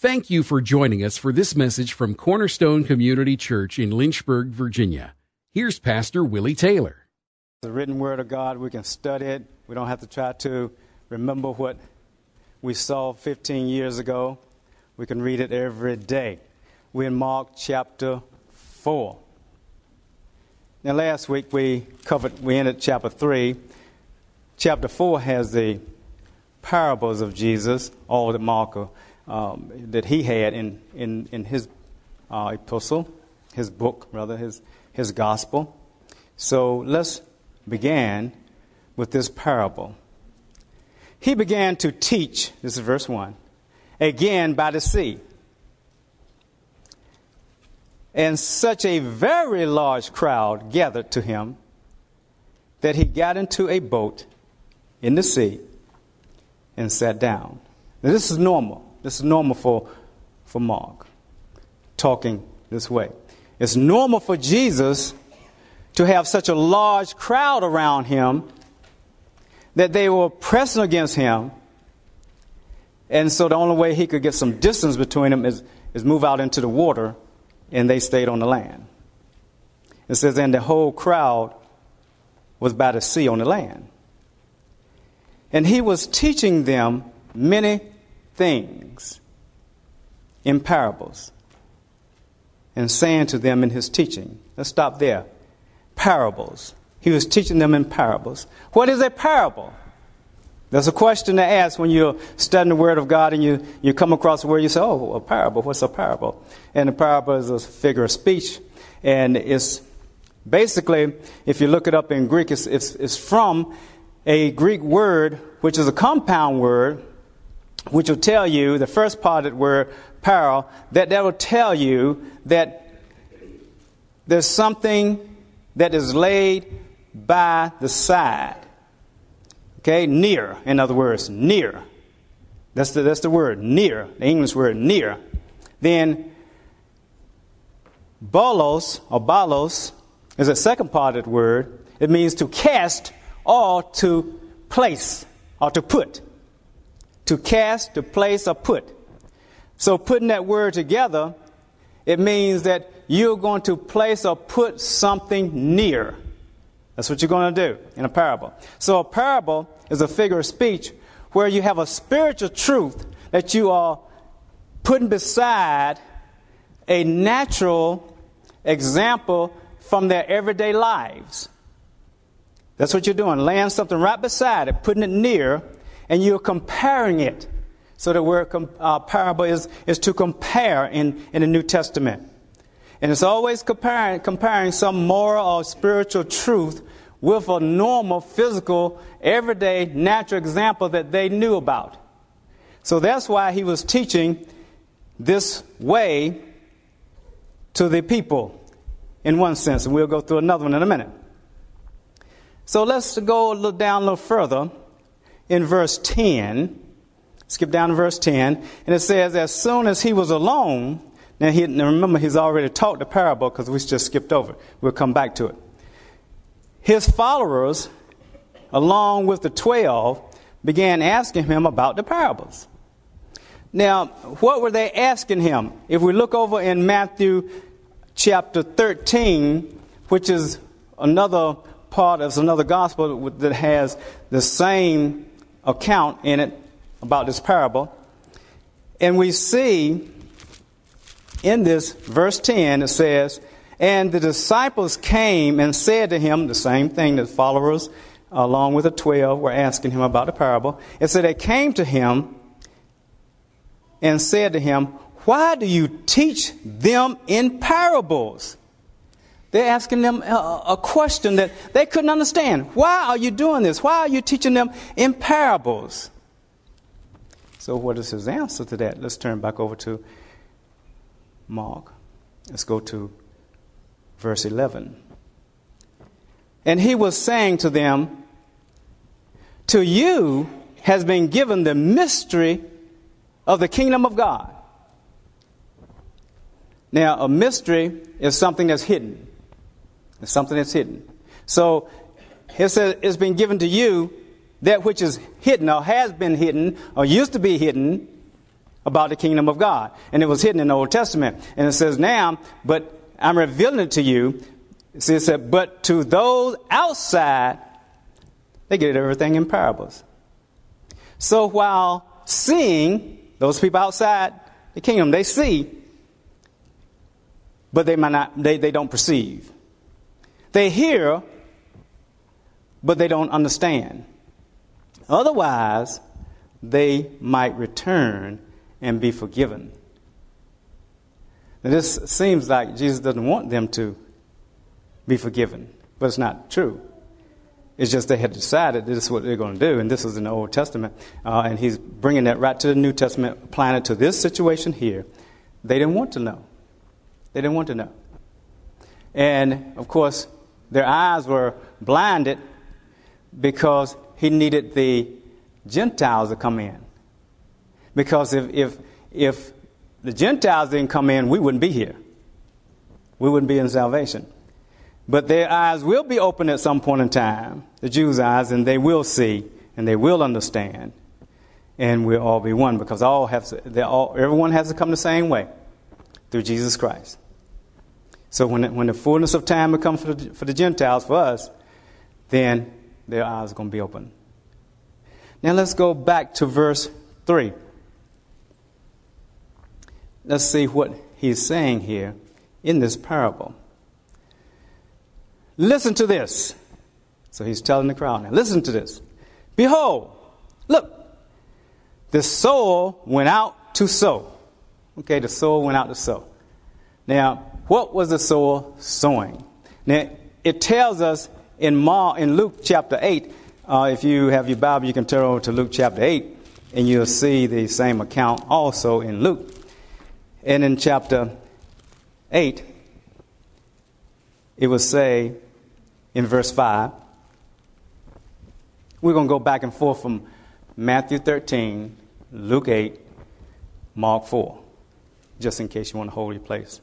Thank you for joining us for this message from Cornerstone Community Church in Lynchburg, Virginia. Here's Pastor Willie Taylor. The written word of God, we can study it. We don't have to try to remember what we saw 15 years ago. We can read it every day. We're in Mark chapter 4. Now, last week we covered, we ended chapter 3. Chapter 4 has the parables of Jesus, all the Mark um, that he had in, in, in his uh, epistle, his book, rather, his, his gospel. So let's begin with this parable. He began to teach, this is verse 1, again by the sea. And such a very large crowd gathered to him that he got into a boat in the sea and sat down. Now, this is normal. This is normal for, for Mark, talking this way. It's normal for Jesus to have such a large crowd around him that they were pressing against him. And so the only way he could get some distance between them is, is move out into the water, and they stayed on the land. It says, and the whole crowd was by the sea on the land. And he was teaching them many things in parables and saying to them in his teaching. Let's stop there. Parables. He was teaching them in parables. What is a parable? That's a question to ask when you're studying the Word of God and you, you come across where you say, Oh, a parable. What's a parable? And a parable is a figure of speech. And it's basically, if you look it up in Greek, it's, it's, it's from a Greek word, which is a compound word, which will tell you, the first part of the word, para, that that will tell you that there's something that is laid by the side. Okay, near, in other words, near. That's the, that's the word, near, the English word, near. Then, bolos, or balos, is a second part of the word. It means to cast or to place or to put to cast, to place, or put. So putting that word together, it means that you're going to place or put something near. That's what you're going to do in a parable. So a parable is a figure of speech where you have a spiritual truth that you are putting beside a natural example from their everyday lives. That's what you're doing, laying something right beside it, putting it near, and you're comparing it. So the word uh, parable is, is to compare in, in the New Testament. And it's always comparing, comparing some moral or spiritual truth with a normal, physical, everyday, natural example that they knew about. So that's why he was teaching this way to the people, in one sense. And we'll go through another one in a minute. So let's go a little down a little further in verse 10. Skip down to verse 10. And it says, As soon as he was alone, now, he, remember, he's already taught the parable because we just skipped over. We'll come back to it. His followers, along with the 12, began asking him about the parables. Now, what were they asking him? If we look over in Matthew chapter 13, which is another part of another gospel that has the same account in it about this parable. And we see in this verse 10, it says, And the disciples came and said to him the same thing that followers, along with the 12, were asking him about the parable. It said, They came to him and said to him, Why do you teach them in parables? They're asking them a, question that they couldn't understand. Why are you doing this? Why are you teaching them in parables? So, what is his answer to that? Let's turn back over to Mark. Let's go to verse 11. And he was saying to them, To you has been given the mystery of the kingdom of God. Now, a mystery is something that's hidden. It's something that's hidden. So it says it's been given to you that which is hidden or has been hidden or used to be hidden about the kingdom of God. And it was hidden in the Old Testament. And it says, Now, but I'm revealing it to you. It says, But to those outside, they get everything in parables. So while seeing, those people outside the kingdom, they see, but they might not, they, they don't perceive. They hear, but they don't understand. Otherwise, they might return and be forgiven. Now, this seems like Jesus doesn't want them to be forgiven, but it's not true. It's just they had decided this is what they're going to do, and this is in the Old Testament, uh, and he's bringing that right to the New Testament, applying it to this situation here. They didn't want to know. They didn't want to know. And of course, their eyes were blinded because he needed the Gentiles to come in. Because if, if, if the Gentiles didn't come in, we wouldn't be here. We wouldn't be in salvation. But their eyes will be open at some point in time, the Jews' eyes, and they will see and they will understand. And we'll all be one because all have to, all, everyone has to come the same way through Jesus Christ. So when, it, when the fullness of time will come for the, for the Gentiles, for us, then their eyes are going to be open. Now let's go back to verse 3. Let's see what he's saying here in this parable. Listen to this. So he's telling the crowd now, listen to this. Behold, look, the soul went out to sow. Okay, the soul went out to sow. Now, what was the soul sowing? Now, it tells us in, Mar, in Luke chapter 8, uh, if you have your Bible, you can turn over to Luke chapter 8, and you'll see the same account also in Luke. And in chapter 8, it will say in verse 5, we're going to go back and forth from Matthew 13, Luke 8, Mark 4, just in case you want to hold your place.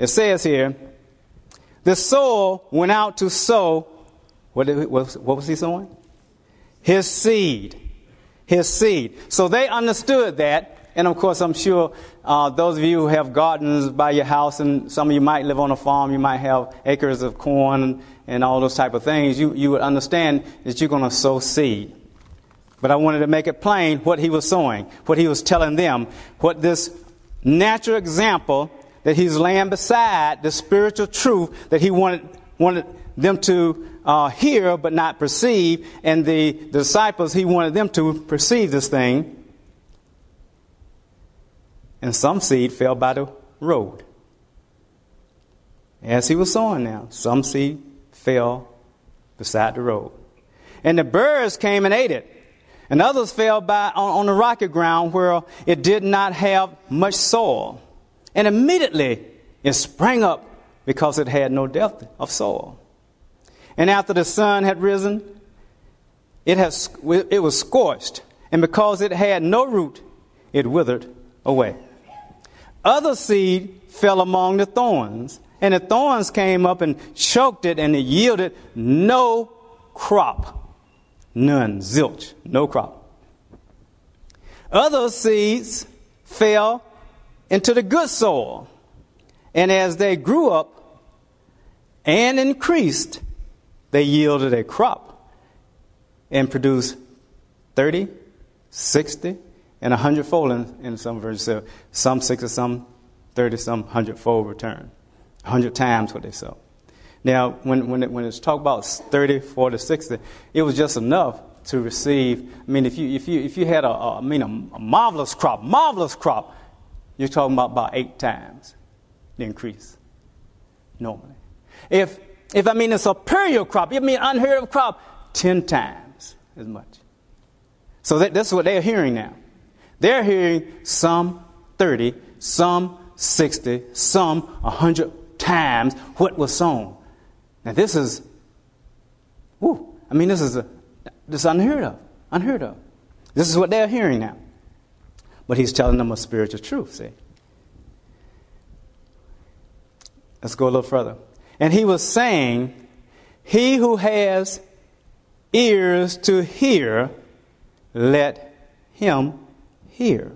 It says here, the soul went out to sow what, what, what was he sowing? His seed. His seed. So they understood that. And of course, I'm sure uh, those of you who have gardens by your house, and some of you might live on a farm, you might have acres of corn and, and all those type of things, you, you would understand that you're going to sow seed. But I wanted to make it plain what he was sowing, what he was telling them, what this natural example that he's laying beside the spiritual truth that he wanted, wanted them to uh, hear but not perceive, and the disciples, he wanted them to perceive this thing. And some seed fell by the road. As he was sowing now, some seed fell beside the road. And the birds came and ate it. And others fell by on, on the rocky ground where it did not have much soil. And immediately it sprang up because it had no depth of soil. And after the sun had risen, it, has, it was scorched, and because it had no root, it withered away. Other seed fell among the thorns, and the thorns came up and choked it, and it yielded no crop. None, zilch, no crop. Other seeds fell into the good soil, and as they grew up and increased, they yielded a crop and produced 30, 60, and 100 fold in, in some versions. So some 60, some 30, some 100 fold return. 100 times what they sow. Now, when, when, it, when it's talked about 30, 40, 60, it was just enough to receive. I mean, if you, if you, if you had a, a I mean, a, a marvelous crop, marvelous crop, you're talking about about eight times the increase normally. If if I mean a superior crop, you mean unheard of crop, 10 times as much. So that, that's what they're hearing now. They're hearing some 30, some 60, some 100 times what was sown. Now this is, whoo, I mean this is, a, this is unheard of, unheard of. This is what they're hearing now. But he's telling them a spiritual truth, see. Let's go a little further. And he was saying, He who has ears to hear, let him hear.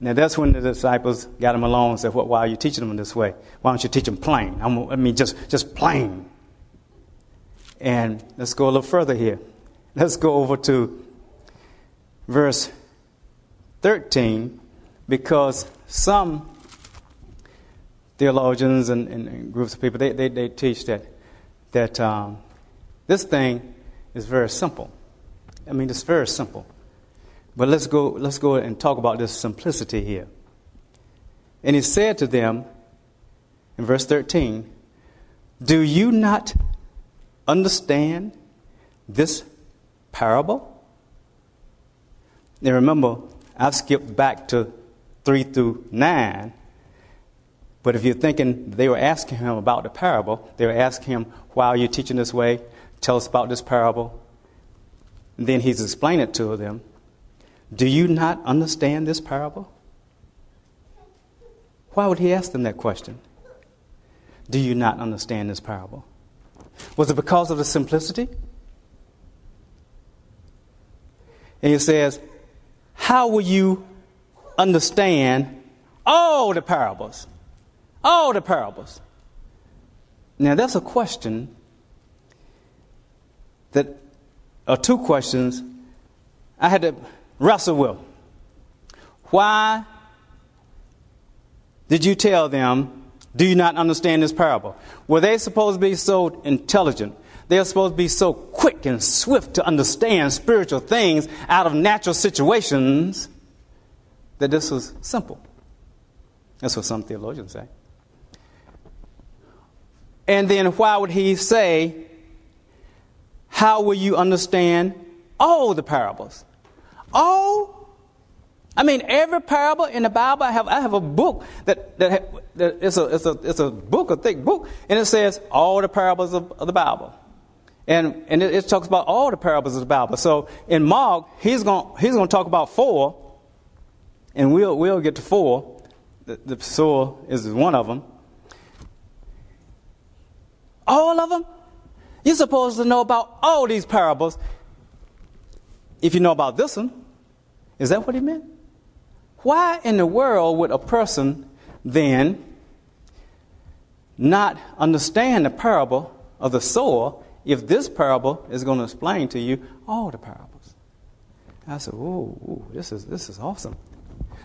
Now that's when the disciples got him alone and said, well, Why are you teaching them this way? Why don't you teach them plain? I mean, just, just plain. And let's go a little further here. Let's go over to verse 13 because some theologians and, and, and groups of people, they, they, they teach that, that um, this thing is very simple. I mean, it's very simple. But let's go, let's go and talk about this simplicity here. And he said to them in verse 13, Do you not understand this parable? Now remember, I've skipped back to 3 through 9. But if you're thinking they were asking him about the parable, they were asking him, Why are you teaching this way? Tell us about this parable. And then he's explaining it to them. Do you not understand this parable? Why would he ask them that question? Do you not understand this parable? Was it because of the simplicity? And he says, How will you understand all the parables? All the parables. Now, that's a question that are two questions I had to wrestle with. Why did you tell them, do you not understand this parable? Were they supposed to be so intelligent? They're supposed to be so quick and swift to understand spiritual things out of natural situations that this was simple. That's what some theologians say. And then why would he say, How will you understand all the parables? All? I mean, every parable in the Bible, I have, I have a book that, that, that it's, a, it's, a, it's a book, a thick book, and it says all the parables of, of the Bible. And, and it, it, talks about all the parables of the Bible. So in Mark, he's going he's gonna talk about four, and we'll, we'll get to four. The, the is one of them. All of them? You're supposed to know about all these parables if you know about this one. Is that what he meant? Why in the world would a person then not understand the parable of the sower if this parable is going to explain to you all the parables? I said, "Ooh, this is this is awesome."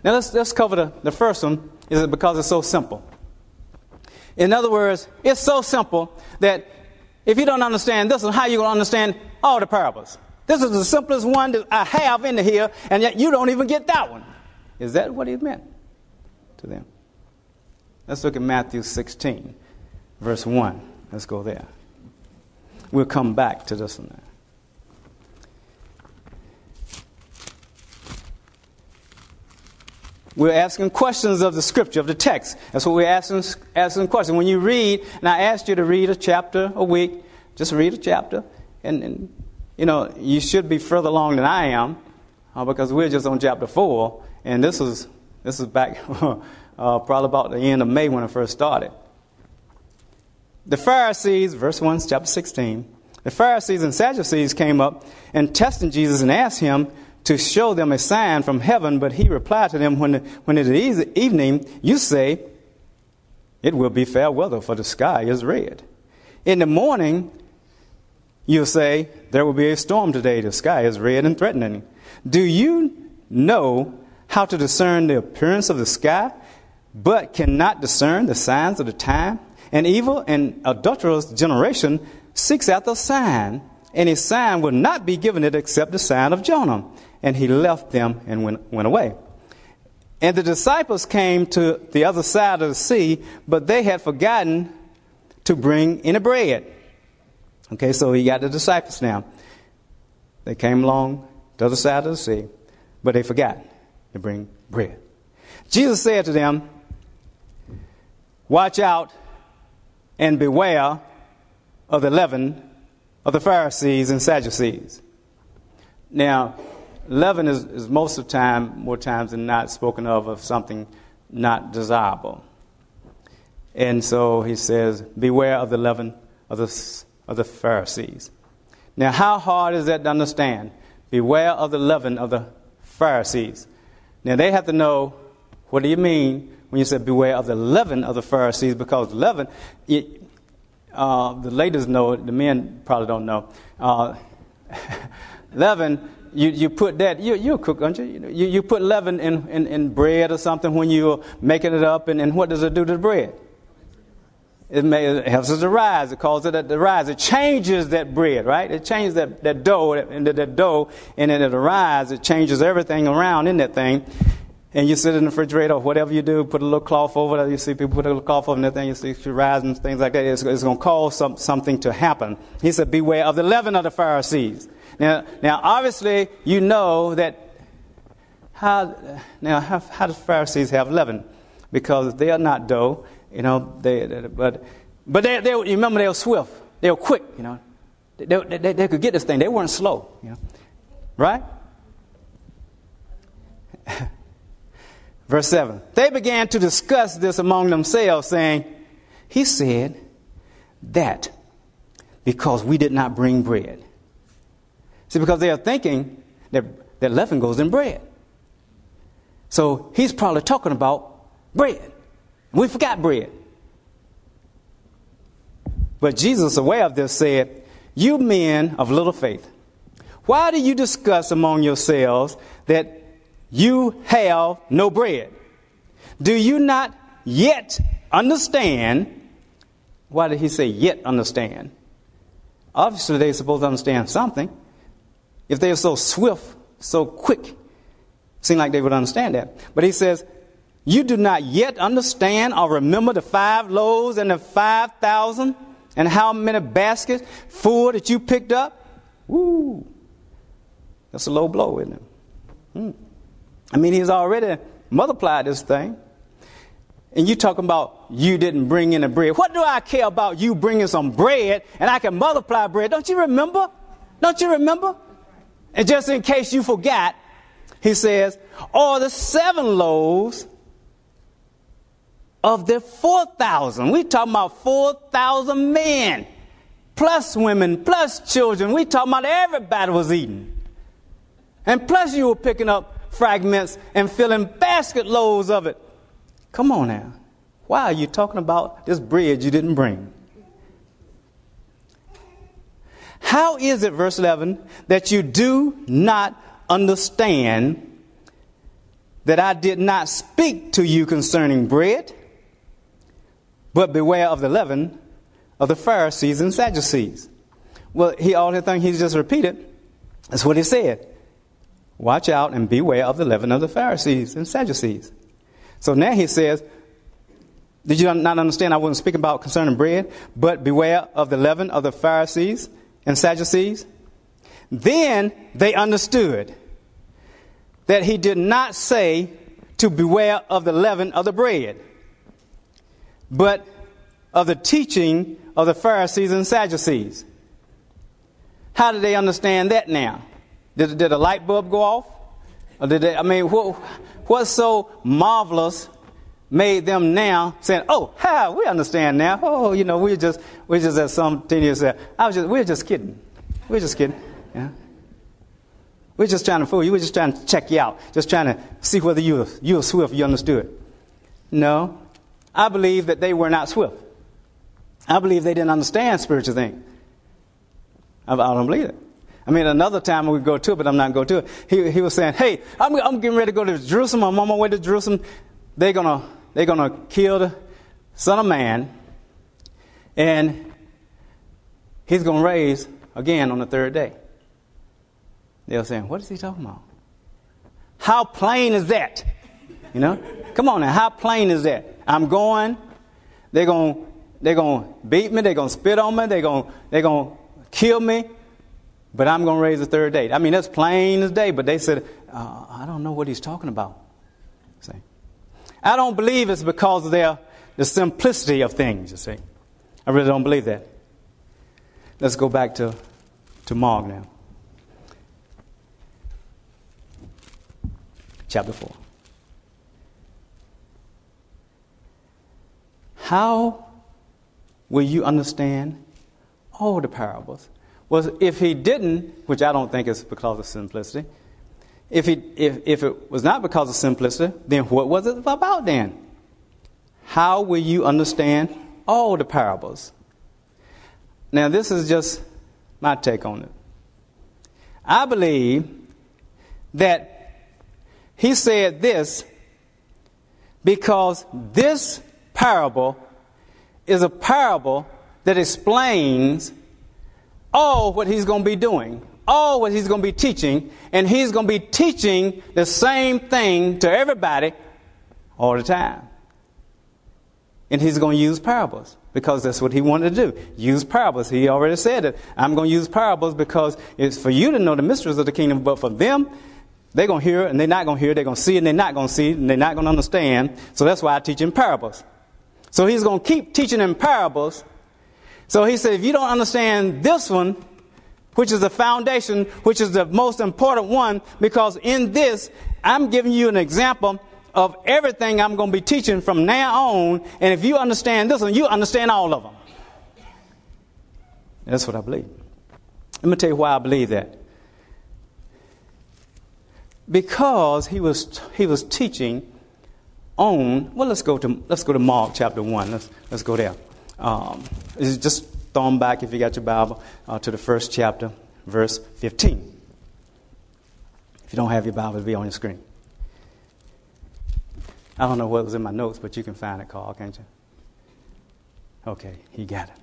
Now let's let's cover the, the first one. Is it because it's so simple? In other words, it's so simple that if you don't understand this one, how you going to understand all the parables? This is the simplest one that I have in here, and yet you don't even get that one. Is that what he meant to them? Let's look at Matthew 16, verse 1. Let's go there. We'll come back to this one. We're asking questions of the scripture, of the text. That's what we're asking, asking questions. When you read, and I asked you to read a chapter a week, just read a chapter, and, and you know, you should be further along than I am uh, because we're just on chapter 4, and this is, this is back uh, probably about the end of May when I first started. The Pharisees, verse 1, chapter 16, the Pharisees and Sadducees came up and tested Jesus and asked him to show them a sign from heaven, but he replied to them, When, when it is evening, you say, It will be fair weather, for the sky is red. In the morning, You'll say, There will be a storm today. The sky is red and threatening. Do you know how to discern the appearance of the sky, but cannot discern the signs of the time? An evil and adulterous generation seeks after a sign, and a sign will not be given it except the sign of Jonah. And he left them and went, went away. And the disciples came to the other side of the sea, but they had forgotten to bring any bread. Okay, so he got the disciples now. They came along the other side of the sea, but they forgot to bring bread. Jesus said to them, Watch out and beware of the leaven of the Pharisees and Sadducees. Now, leaven is, is most of the time, more times than not, spoken of of something not desirable. And so he says, Beware of the leaven of the of the Pharisees. Now, how hard is that to understand? Beware of the leaven of the Pharisees. Now, they have to know What do you mean when you said beware of the leaven of the Pharisees? Because leaven, it, uh, the ladies know it, the men probably don't know. Uh, leaven, you, you put that, you, you're a cook, aren't you? You, you put leaven in, in, in bread or something when you're making it up, and, and what does it do to the bread? It, may, it helps us to rise. It causes it to rise. It changes that bread, right? It changes that, that dough into that dough, and then it arises. It changes everything around in that thing. And you sit in the refrigerator or whatever you do, put a little cloth over it. You see people put a little cloth over that thing. You see it rise and things like that. It's, it's going to cause some, something to happen. He said, beware of the leaven of the Pharisees. Now, now obviously, you know that how, now, how, how does Pharisees have leaven? Because they are not dough you know, they, they but but they, they, remember they were swift. They were quick. You know, they, they, they could get this thing. They weren't slow. You know, right? Verse 7. They began to discuss this among themselves, saying, He said that because we did not bring bread. See, because they are thinking that, that leaven goes in bread. So he's probably talking about bread. We forgot bread. But Jesus, aware of this, said, You men of little faith, why do you discuss among yourselves that you have no bread? Do you not yet understand? Why did he say yet understand? Obviously, they're supposed to understand something. If they are so swift, so quick, seem like they would understand that. But he says, you do not yet understand or remember the five loaves and the five thousand and how many baskets full that you picked up? Woo! That's a low blow, isn't it? Hmm. I mean, he's already multiplied this thing. And you talking about you didn't bring in the bread. What do I care about you bringing some bread and I can multiply bread? Don't you remember? Don't you remember? And just in case you forgot, he says, or the seven loaves of the 4,000. we talking about 4,000 men, plus women, plus children. we talking about everybody was eating. And plus you were picking up fragments and filling basket loads of it. Come on now. Why are you talking about this bread you didn't bring? How is it, verse 11, that you do not understand that I did not speak to you concerning bread? But beware of the leaven of the Pharisees and Sadducees. Well, he all the thing he's just repeated. That's what he said. Watch out and beware of the leaven of the Pharisees and Sadducees. So now he says, Did you not understand I wasn't speaking about concerning bread, but beware of the leaven of the Pharisees and Sadducees? Then they understood that he did not say to beware of the leaven of the bread but of the teaching of the Pharisees and Sadducees. How did they understand that now? Did, did a light bulb go off? Or did they, I mean, what, what's so marvelous made them now saying, "Oh, how we understand now? Oh, you know, we're just we're just as some teenagers said, I was just we're just kidding, we're just kidding, yeah. We're just trying to fool you. We're just trying to check you out, just trying to see whether you you were swift, you understood. No, I believe that they were not swift. I believe they didn't understand spiritual things. I, I don't believe it. I mean, another time we go to it, but I'm not going to it. He, he was saying, hey, I'm, I'm getting ready to go to Jerusalem. I'm on my way to Jerusalem. They're going to they're gonna kill the Son of Man, and he's going to raise again on the third day. They were saying, what is he talking about? How plain is that? You know? Come on now, how plain is that? I'm going. They're going to they're going to beat me. They're going to spit on me. They're gonna they're going to kill me. But I'm going to raise the third day. I mean, that's plain as day. But they said, uh, I don't know what he's talking about. See, I don't believe it's because of their the simplicity of things. You see, I really don't believe that. Let's go back to to Mark now, chapter four. How will you understand all the parables? Well, if he didn't, which I don't think is because of simplicity, if, he, if, if it was not because of simplicity, then what was it about then? How will you understand all the parables? Now, this is just my take on it. I believe that he said this because this parable is a parable that explains all what he's going to be doing, all what he's going to be teaching, and he's going to be teaching the same thing to everybody all the time. And he's going to use parables because that's what he wanted to do. Use parables. He already said it. I'm going to use parables because it's for you to know the mysteries of the kingdom, but for them, they're going to hear and they're not going to hear. They're going to see and they're not going to see and they're not going to understand. So that's why I teach in parables. So he's going to keep teaching in parables. So he said, if you don't understand this one, which is the foundation, which is the most important one, because in this, I'm giving you an example of everything I'm going to be teaching from now on. And if you understand this one, you understand all of them. That's what I believe. Let me tell you why I believe that. Because he was, he was teaching on, well, let's go to, let's go to Mark chapter 1. Let's, let's go there. Um, just thumb back, if you got your Bible, uh, to the first chapter, verse 15. If you don't have your Bible, it'll be on your screen. I don't know what was in my notes, but you can find it, Carl, can't you? Okay, he got it.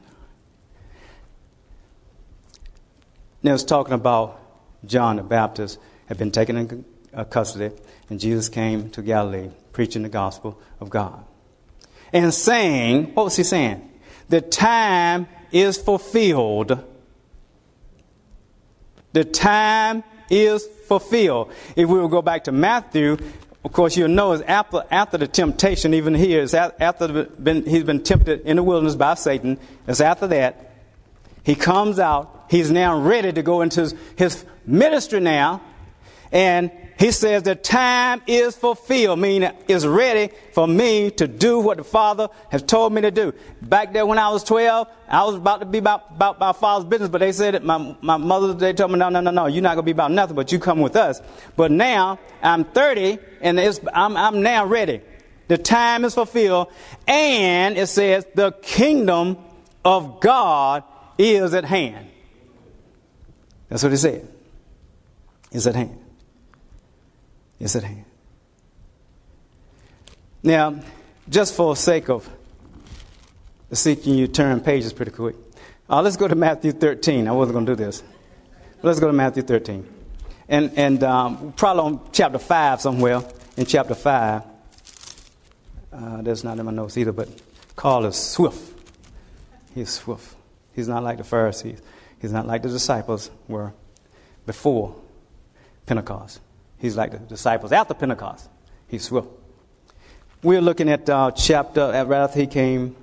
Now it's talking about John the Baptist had been taken in uh, custody, and Jesus came to Galilee preaching the gospel of God. And saying, what was he saying? The time is fulfilled. The time is fulfilled. If we will go back to Matthew, of course, you'll know is after, after the temptation, even here, is after been, he's been tempted in the wilderness by Satan. It's after that. He comes out. He's now ready to go into his, his ministry now. And he says the time is fulfilled, meaning it's ready for me to do what the Father has told me to do. Back there when I was 12, I was about to be about, about my father's business, but they said that my, my mother, they told me, no, no, no, no, you're not going to be about nothing, but you come with us. But now I'm 30 and I'm, I'm now ready. The time is fulfilled and it says the kingdom of God is at hand. That's what it said. It's at hand is at hand. Now, just for sake of the seeking you turn pages pretty quick. Uh, let's go to Matthew 13. I wasn't going to do this. But let's go to Matthew 13. And, and um, probably on chapter 5 somewhere, in chapter 5. Uh, that's not in my notes either, but Carl is swift. He's swift. He's not like the Pharisees. He's not like the disciples were before Pentecost. He's like the disciples after Pentecost. He's swift. We're looking at uh, chapter, at after he came,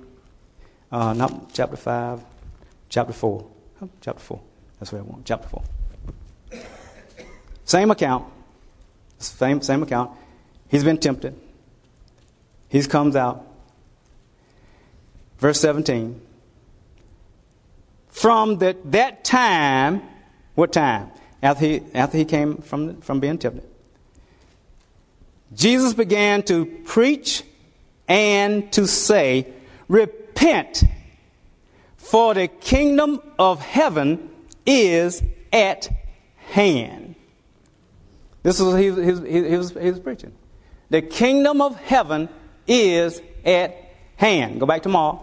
uh, not chapter 5, chapter 4. chapter 4. That's what I want. Chapter 4. Same account. Same, same account. He's been tempted. He comes out. Verse 17. From the, that time, what time? After he, after he came from, from being tempted. Jesus began to preach and to say, Repent, for the kingdom of heaven is at hand. This is what he, was, he was preaching. The kingdom of heaven is at hand. Go back to Mark.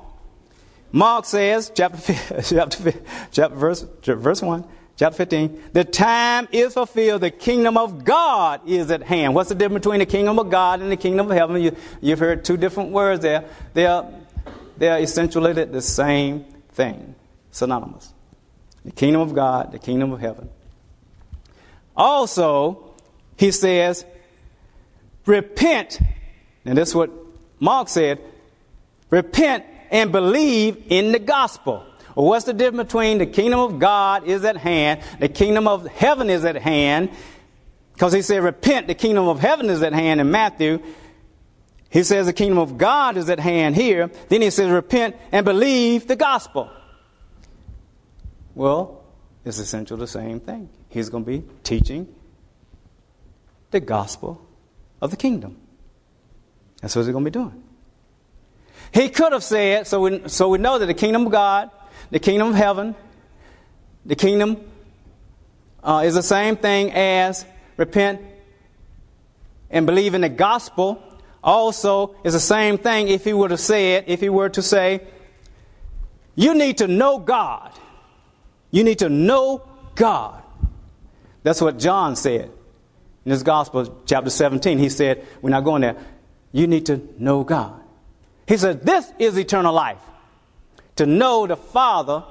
Mark says, chapter, chapter, chapter verse, verse 1 Chapter 15. The time is fulfilled. The kingdom of God is at hand. What's the difference between the kingdom of God and the kingdom of heaven? You, have heard two different words there. They are, they are essentially the same thing, synonymous. The kingdom of God, the kingdom of heaven. Also, he says, repent. And that's what Mark said. Repent and believe in the gospel. Well, what's the difference between the kingdom of God is at hand, the kingdom of heaven is at hand? Because he said, repent, the kingdom of heaven is at hand in Matthew. He says the kingdom of God is at hand here. Then he says, repent and believe the gospel. Well, it's essentially the same thing. He's going to be teaching the gospel of the kingdom. That's what he's going to be doing. He could have said, so we, so we know that the kingdom of God, the kingdom of heaven, the kingdom uh, is the same thing as repent and believe in the gospel. Also, is the same thing if he would have said, if he were to say, you need to know God. You need to know God. That's what John said in his gospel, chapter 17. He said, We're not going there. You need to know God. He said, This is eternal life to know the Father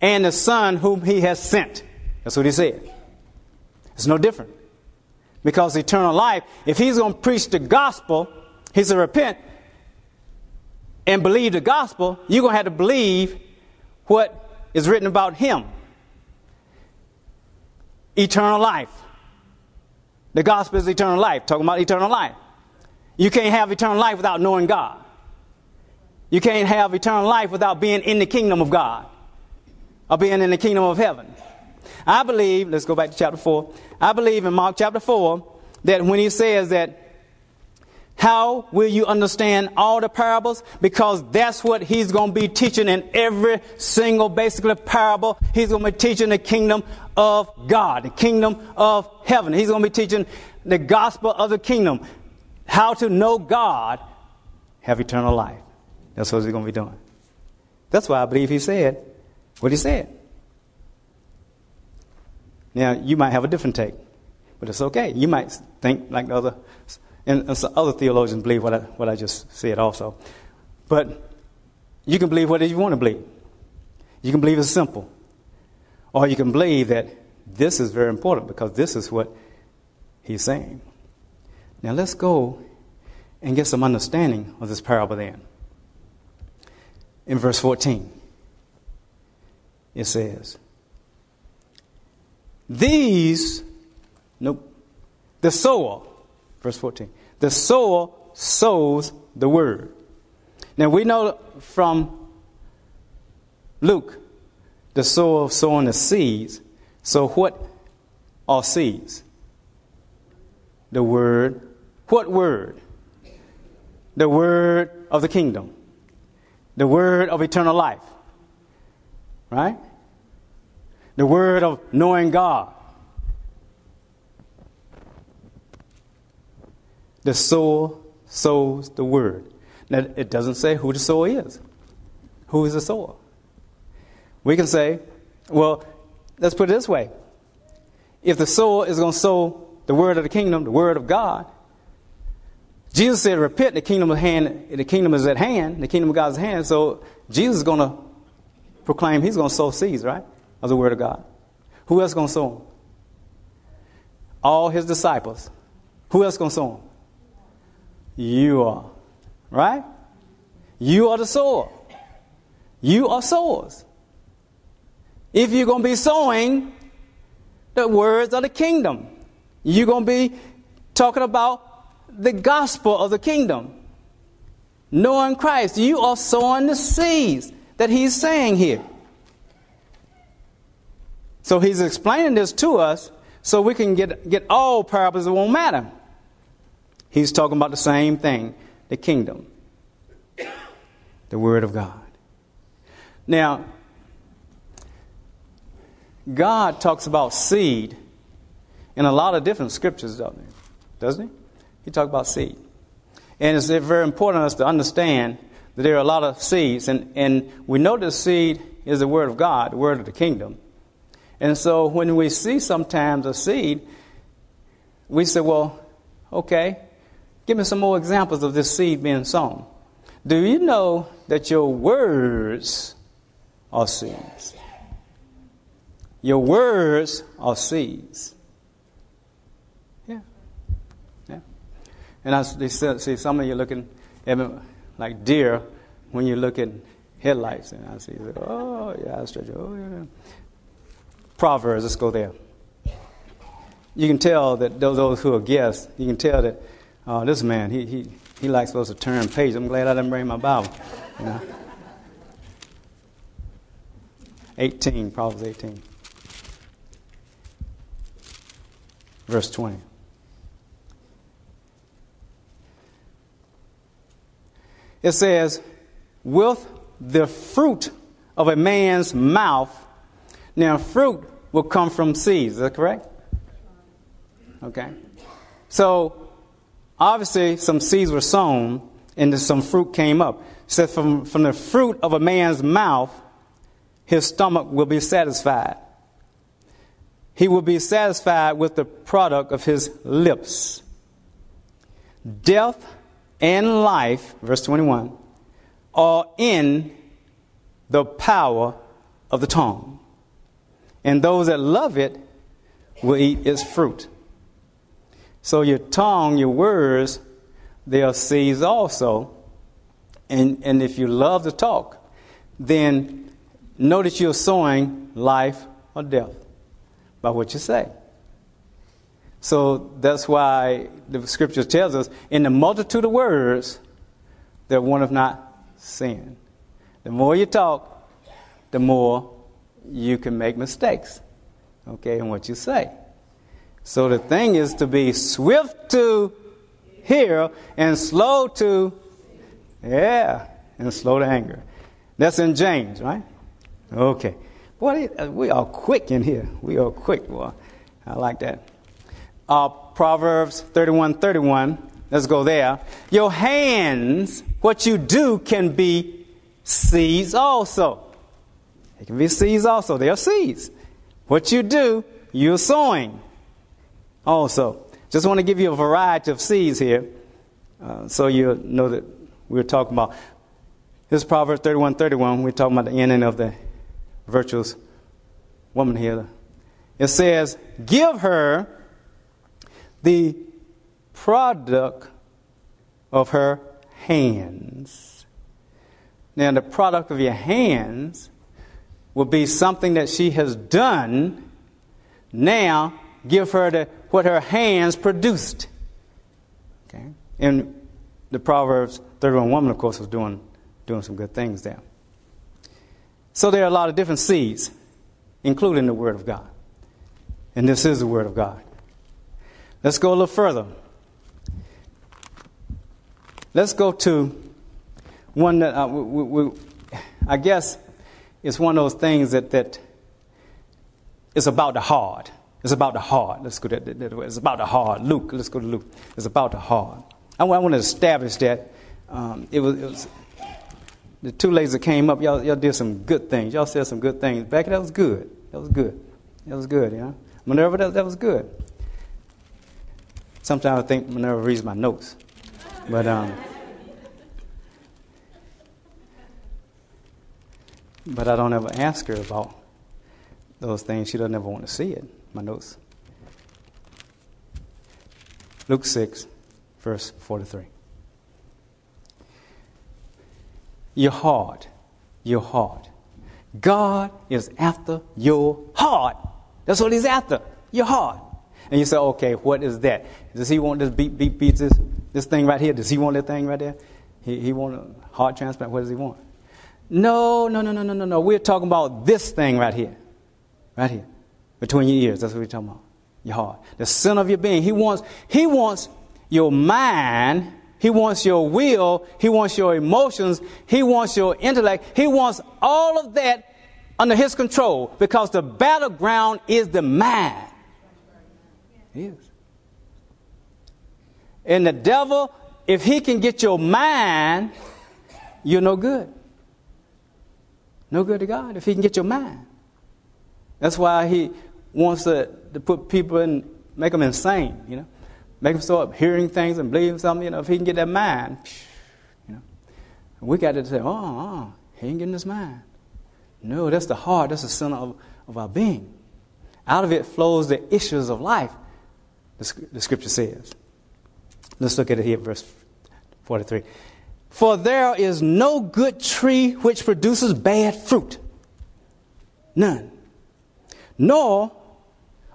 and the Son whom He has sent. That's what He said. It's no different. Because eternal life, if He's going to preach the gospel, He said, Repent and believe the gospel, you're going to have to believe what is written about Him eternal life. The gospel is eternal life, talking about eternal life. You can't have eternal life without knowing God. You can't have eternal life without being in the kingdom of God or being in the kingdom of heaven. I believe, let's go back to chapter 4. I believe in Mark chapter 4 that when he says that, how will you understand all the parables? Because that's what he's going to be teaching in every single basically parable. He's going to be teaching the kingdom of God, the kingdom of heaven. He's going to be teaching the gospel of the kingdom. How to know God, have eternal life. That's what he's going to be doing. That's why I believe he said what he said. Now, you might have a different take, but it's okay. You might think like the other, and, other theologians believe what I, what I just said also. But you can believe whatever you want to believe. You can believe it's simple. Or you can believe that this is very important because this is what he's saying. Now let's go and get some understanding of this parable then. In verse 14, it says, These, nope, the sower, verse 14, the sower sows the word. Now we know from Luke, the sower sowing the seeds. So what are seeds? The word. What word? The word of the kingdom the word of eternal life. Right? The word of knowing God. The soul sows the word. Now, it doesn't say who the soul is. Who is the soul? We can say, well, let's put it this way. If the soul is going to sow the word of the kingdom, the word of God, Jesus said, repent, the kingdom of hand, the kingdom is at hand, the kingdom of God's hand. So Jesus is going to proclaim, he's going to sow seeds, right? Of the word of God. Who else going to sow them? All his disciples. Who else going to sow them? You are. Right? You are the sower. You are sowers. If you're going to be sowing the words of the kingdom, you're going to be talking about the gospel of the kingdom. Knowing Christ, you are sowing the seeds that he's saying here. So he's explaining this to us so we can get, get all parables, it won't matter. He's talking about the same thing the kingdom, the Word of God. Now, God talks about seed in a lot of different scriptures, doesn't he? He talked about seed. And it's very important for us to understand that there are a lot of seeds. And, and we know that seed is the Word of God, the Word of the kingdom. And so when we see sometimes a seed, we say, well, okay, give me some more examples of this seed being sown. Do you know that your words are seeds? Your words are seeds. And I they see some of you looking at me like deer when you look at headlights. And I see, oh, yeah, I stretch. Oh, yeah. Proverbs, let's go there. You can tell that those who are guests, you can tell that uh, this man, he, he, he likes supposed to turn pages. I'm glad I didn't bring my Bible. You know? 18, Proverbs 18. Verse 20. It says, with the fruit of a man's mouth. Now, fruit will come from seeds. Is that correct? Okay. So, obviously, some seeds were sown and some fruit came up. It says, from, from the fruit of a man's mouth, his stomach will be satisfied. He will be satisfied with the product of his lips. Death and life, verse 21, are in the power of the tongue. And those that love it will eat its fruit. So your tongue, your words, they are seeds also. And, and if you love to talk, then know that you're sowing life or death by what you say. So that's why the scripture tells us in the multitude of words, there one of not sin. The more you talk, the more you can make mistakes, okay, in what you say. So the thing is to be swift to hear and slow to, yeah, and slow to anger. That's in James, right? Okay. Boy, uh, we are quick in here. We are quick, boy. I like that. Uh, Proverbs 31 31. Let's go there. Your hands, what you do can be seeds also. It can be seeds also. They are seeds. What you do, you're sowing also. Just want to give you a variety of seeds here uh, so you know that we're talking about. This is Proverbs 31 31. We're talking about the ending of the virtuous woman here. It says, Give her the product of her hands. Now, the product of your hands will be something that she has done. Now, give her the, what her hands produced. Okay? And the Proverbs 31 woman, of course, was doing, doing some good things there. So there are a lot of different seeds, including the Word of God. And this is the Word of God. Let's go a little further. Let's go to one that uh, we, we, I guess is one of those things that, that is about the heart. It's about the heart. Let's go that, that. It's about the heart. Luke, let's go to Luke. It's about the heart. I, I want to establish that. Um, it, was, it was the two ladies that came up. Y'all, y'all did some good things. Y'all said some good things. Becky, that was good. That was good. That was good. Yeah. Minerva, that, that was good. Sometimes I think Minerva reads my notes, but um, but I don't ever ask her about those things. She doesn't ever want to see it. My notes. Luke six, verse forty-three. Your heart, your heart. God is after your heart. That's what He's after. Your heart. And you say, okay, what is that? Does he want this beat, beat, beat, this, this thing right here? Does he want that thing right there? He, he want a heart transplant? What does he want? No, no, no, no, no, no, no. We're talking about this thing right here. Right here. Between your ears. That's what we're talking about. Your heart. The center of your being. He wants, he wants your mind. He wants your will. He wants your emotions. He wants your intellect. He wants all of that under his control because the battleground is the mind. He is. And the devil, if he can get your mind, you're no good. No good to God if he can get your mind. That's why he wants to, to put people in, make them insane, you know. Make them start hearing things and believing something, you know. If he can get that mind, you know. We got to say, oh, oh, he ain't getting his mind. No, that's the heart, that's the center of, of our being. Out of it flows the issues of life the, the scripture says. Let's look at it here, verse 43. For there is no good tree which produces bad fruit. None. Nor,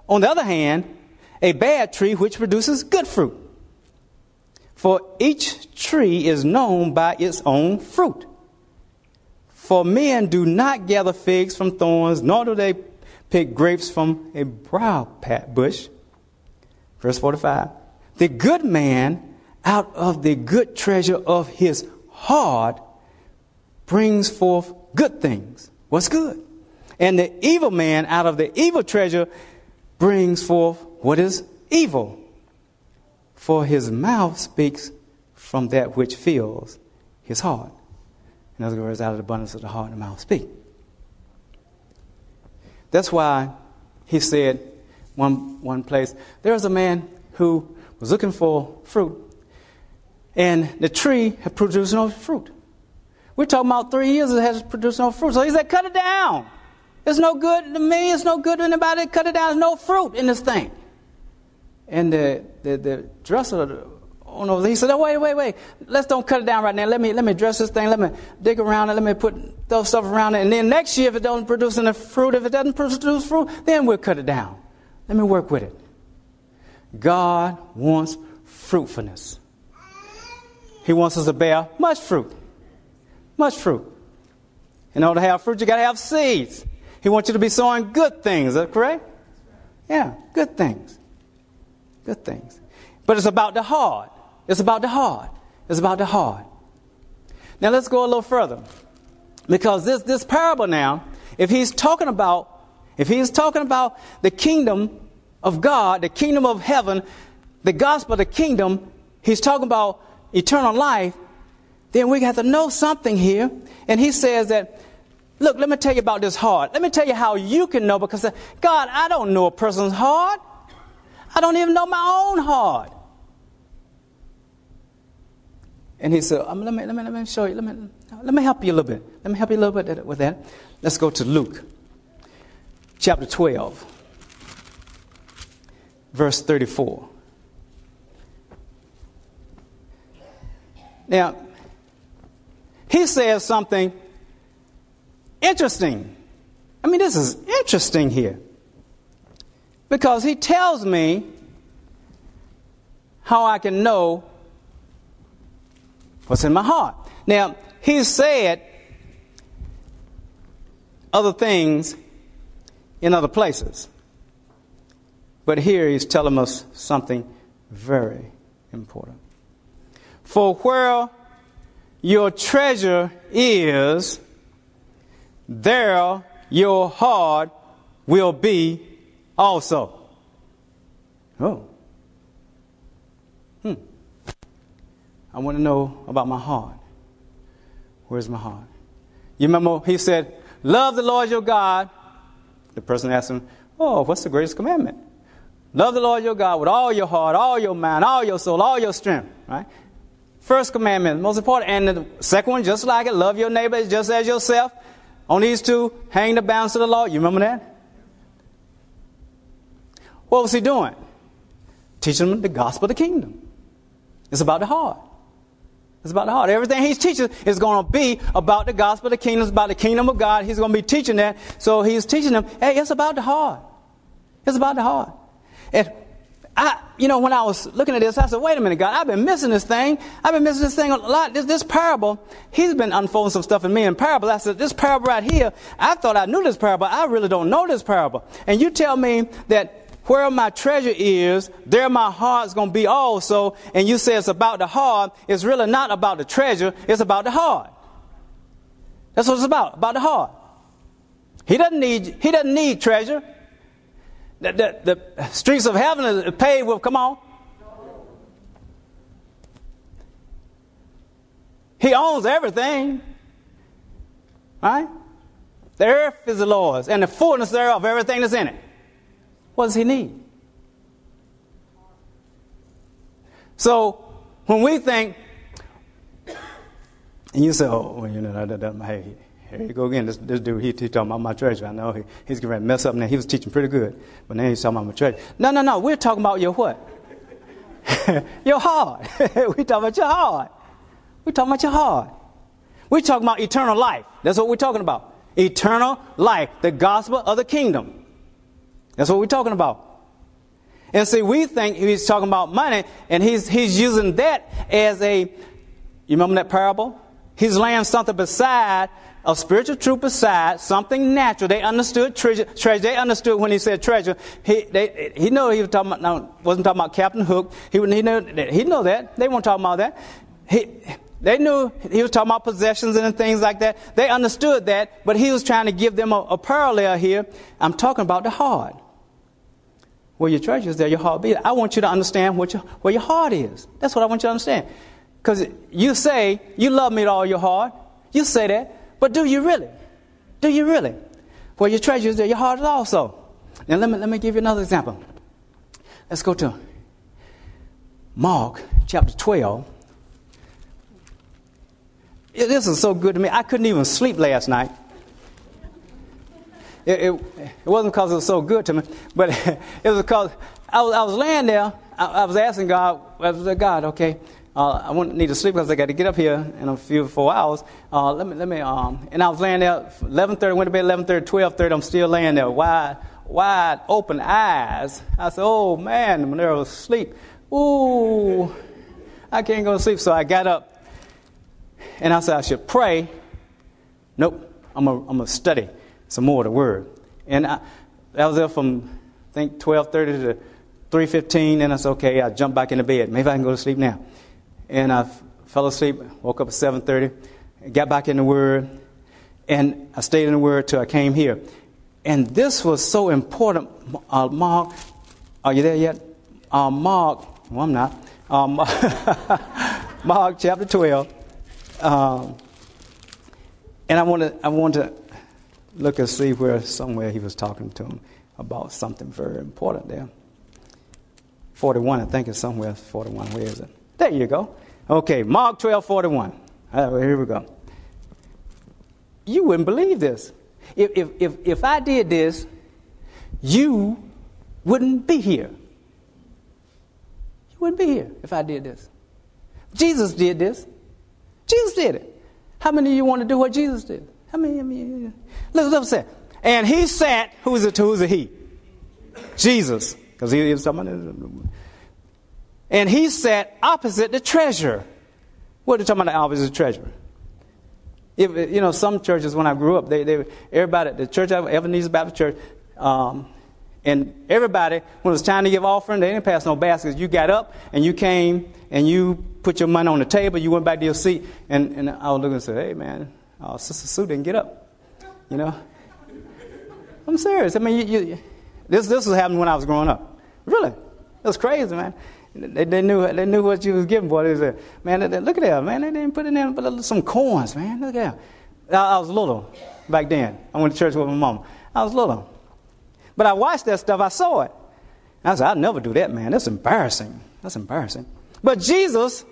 on the other hand, a bad tree which produces good fruit. For each tree is known by its own fruit. For men do not gather figs from thorns, nor do they pick grapes from a briar bush. Verse 45. The good man out of the good treasure of his heart brings forth good things. What's good? And the evil man out of the evil treasure brings forth what is evil. For his mouth speaks from that which fills his heart. In other words, out of the abundance of the heart, the mouth speak. That's why he said one, one place, there was a man who was looking for fruit, and the tree had produced no fruit. We're talking about three years it has produced no fruit. So he said, cut it down. It's no good to me. It's no good to anybody. Cut it down. There's no fruit in this thing. And the, the, the dresser, oh no, he said, oh, wait, wait, wait. Let's don't cut it down right now. Let me, let me dress this thing. Let me dig around it. Let me put those stuff around it. And then next year, if it doesn't produce any fruit, if it doesn't produce fruit, then we'll cut it down. Let me work with it. God wants fruitfulness. He wants us to bear much fruit. Much fruit. In order to have fruit, you got to have seeds. He wants you to be sowing good things. Is correct? Yeah, good things. Good things. But it's about the heart. It's about the heart. It's about the heart. Now let's go a little further. Because this, this parable now, if he's talking about, if he's talking about the kingdom of God, the kingdom of heaven, the gospel of the kingdom, he's talking about eternal life, then we have to know something here. And he says that, look, let me tell you about this heart. Let me tell you how you can know because, uh, God, I don't know a person's heart. I don't even know my own heart. And he said, um, let, me, let, me, let me show you, let me, let me help you a little bit. Let me help you a little bit with that. Let's go to Luke chapter 12, verse 34. Now, he says something interesting. I mean, this is interesting here. Because he tells me how I can know what's in my heart. Now, he said other things in other places. But here he's telling us something very important. For where your treasure is, there your heart will be also. Oh. Hmm. I want to know about my heart. Where's my heart? You remember he said, Love the Lord your God. The person asked him, Oh, what's the greatest commandment? Love the Lord your God with all your heart, all your mind, all your soul, all your strength. Right? First commandment, most important. And the second one, just like it, love your neighbor just as yourself. On these two, hang the balance of the law. You remember that? What was he doing? Teaching them the gospel of the kingdom. It's about the heart. It's about the heart. Everything he's teaching is going to be about the gospel of the kingdom. It's about the kingdom of God. He's going to be teaching that. So he's teaching them, hey, it's about the heart. It's about the heart. And I, you know, when I was looking at this, I said, wait a minute, God, I've been missing this thing. I've been missing this thing a lot. This, this parable, he's been unfolding some stuff in me in parable. I said, this parable right here, I thought I knew this parable. I really don't know this parable. And you tell me that where my treasure is, there my heart's going to be also. And you say it's about the heart. It's really not about the treasure. It's about the heart. That's what it's about, about the heart. He doesn't need, he doesn't need treasure. The, the, the streets of heaven are paved with, come on. He owns everything. Right? The earth is the Lord's, and the fullness thereof, everything that's in it. What does he need? So, when we think, and you say, oh, well, you know, that, that, hey, here you go again. This, this dude, he, he talking about my treasure. I know he, he's going to mess up now. He was teaching pretty good, but now he's talking about my treasure. No, no, no. We're talking about your what? your heart. we're talking about your heart. We're talking about your heart. We're talking about eternal life. That's what we're talking about. Eternal life, the gospel of the kingdom. That's what we're talking about. And see, we think he's talking about money, and he's, he's using that as a, you remember that parable? He's laying something beside a spiritual truth aside, something natural. They understood treasure. treasure. They understood when he said treasure. He, they, he knew he was talking about, no, wasn't talking about Captain Hook. He, he knew, he knew that. They weren't talking about that. He, They knew he was talking about possessions and things like that. They understood that, but he was trying to give them a, a parallel here. I'm talking about the heart. Where your treasure is, there your heart be. I want you to understand what your, where your heart is. That's what I want you to understand. Because you say, you love me with all your heart. You say that, but do you really? Do you really? Where your treasure is, there your heart is also. Now, let me, let me give you another example. Let's go to Mark chapter 12 this is so good to me. I couldn't even sleep last night. It, it, it wasn't because it was so good to me, but it was because I was, I was laying there. I, I, was asking God, I was like, God, okay, uh, I want, need to sleep because I got to get up here in a few four hours. Uh, let me, let me. Um, and I was laying there, 11:30, went to bed 11:30, 12:30. I'm still laying there, wide, wide open eyes. I said, Oh man, was asleep, ooh, I can't go to sleep. So I got up and I said I should pray. Nope, I'm to study some more of the Word. And I, I was there from, I think, 12.30 to 3.15, and I said, okay, I jump back into bed. Maybe I can go to sleep now. And I fell asleep, woke up at 7.30, got back in the Word, and I stayed in the Word till I came here. And this was so important. Uh, Mark, are you there yet? Uh, Mark, well, I'm not. Um, Mark chapter 12. Um, and I want to I want to look and see where somewhere he was talking to him about something very important there. 41, I think it's somewhere 41. Where is it? There you go. Okay, Mark 12, 41. Right, here we go. You wouldn't believe this. If, if, if, if I did this, you wouldn't be here. You wouldn't be here if I did this. Jesus did this. Jesus did it. How many of you want to do what Jesus did? How many? I mean, look, look, say. And he sat. Who's it? Who's it? He? Jesus, because he is someone. And he sat opposite the treasurer. What are you talking about? The opposite treasure. If, you know, some churches when I grew up, they, they everybody, the church, Ebenezer Baptist Church, um, and everybody, when it was time to give offering, they didn't pass no baskets. You got up and you came and you put your money on the table. You went back to your seat, and, and I was looking and said, "Hey, man, uh, Sister Sue didn't get up." You know, I'm serious. I mean, you, you, this this was happening when I was growing up. Really, it was crazy, man. They, they, knew they knew what you was giving, boy. They said, "Man, they, they, look at that, man. They didn't put in there but some coins, man. Look at that." I, I was little back then. I went to church with my mom. I was little. But I watched that stuff, I saw it. I said, I'll never do that, man. That's embarrassing. That's embarrassing. But Jesus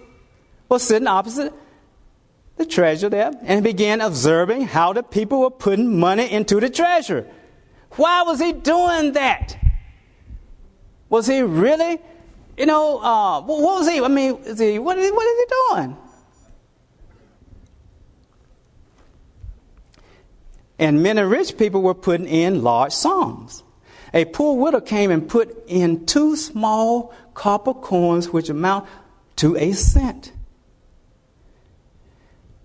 was sitting opposite the treasure there and began observing how the people were putting money into the treasure. Why was he doing that? Was he really, you know, uh, what was he? I mean, is he, what, is he, what is he doing? And many rich people were putting in large sums. A poor widow came and put in two small copper coins, which amount to a cent.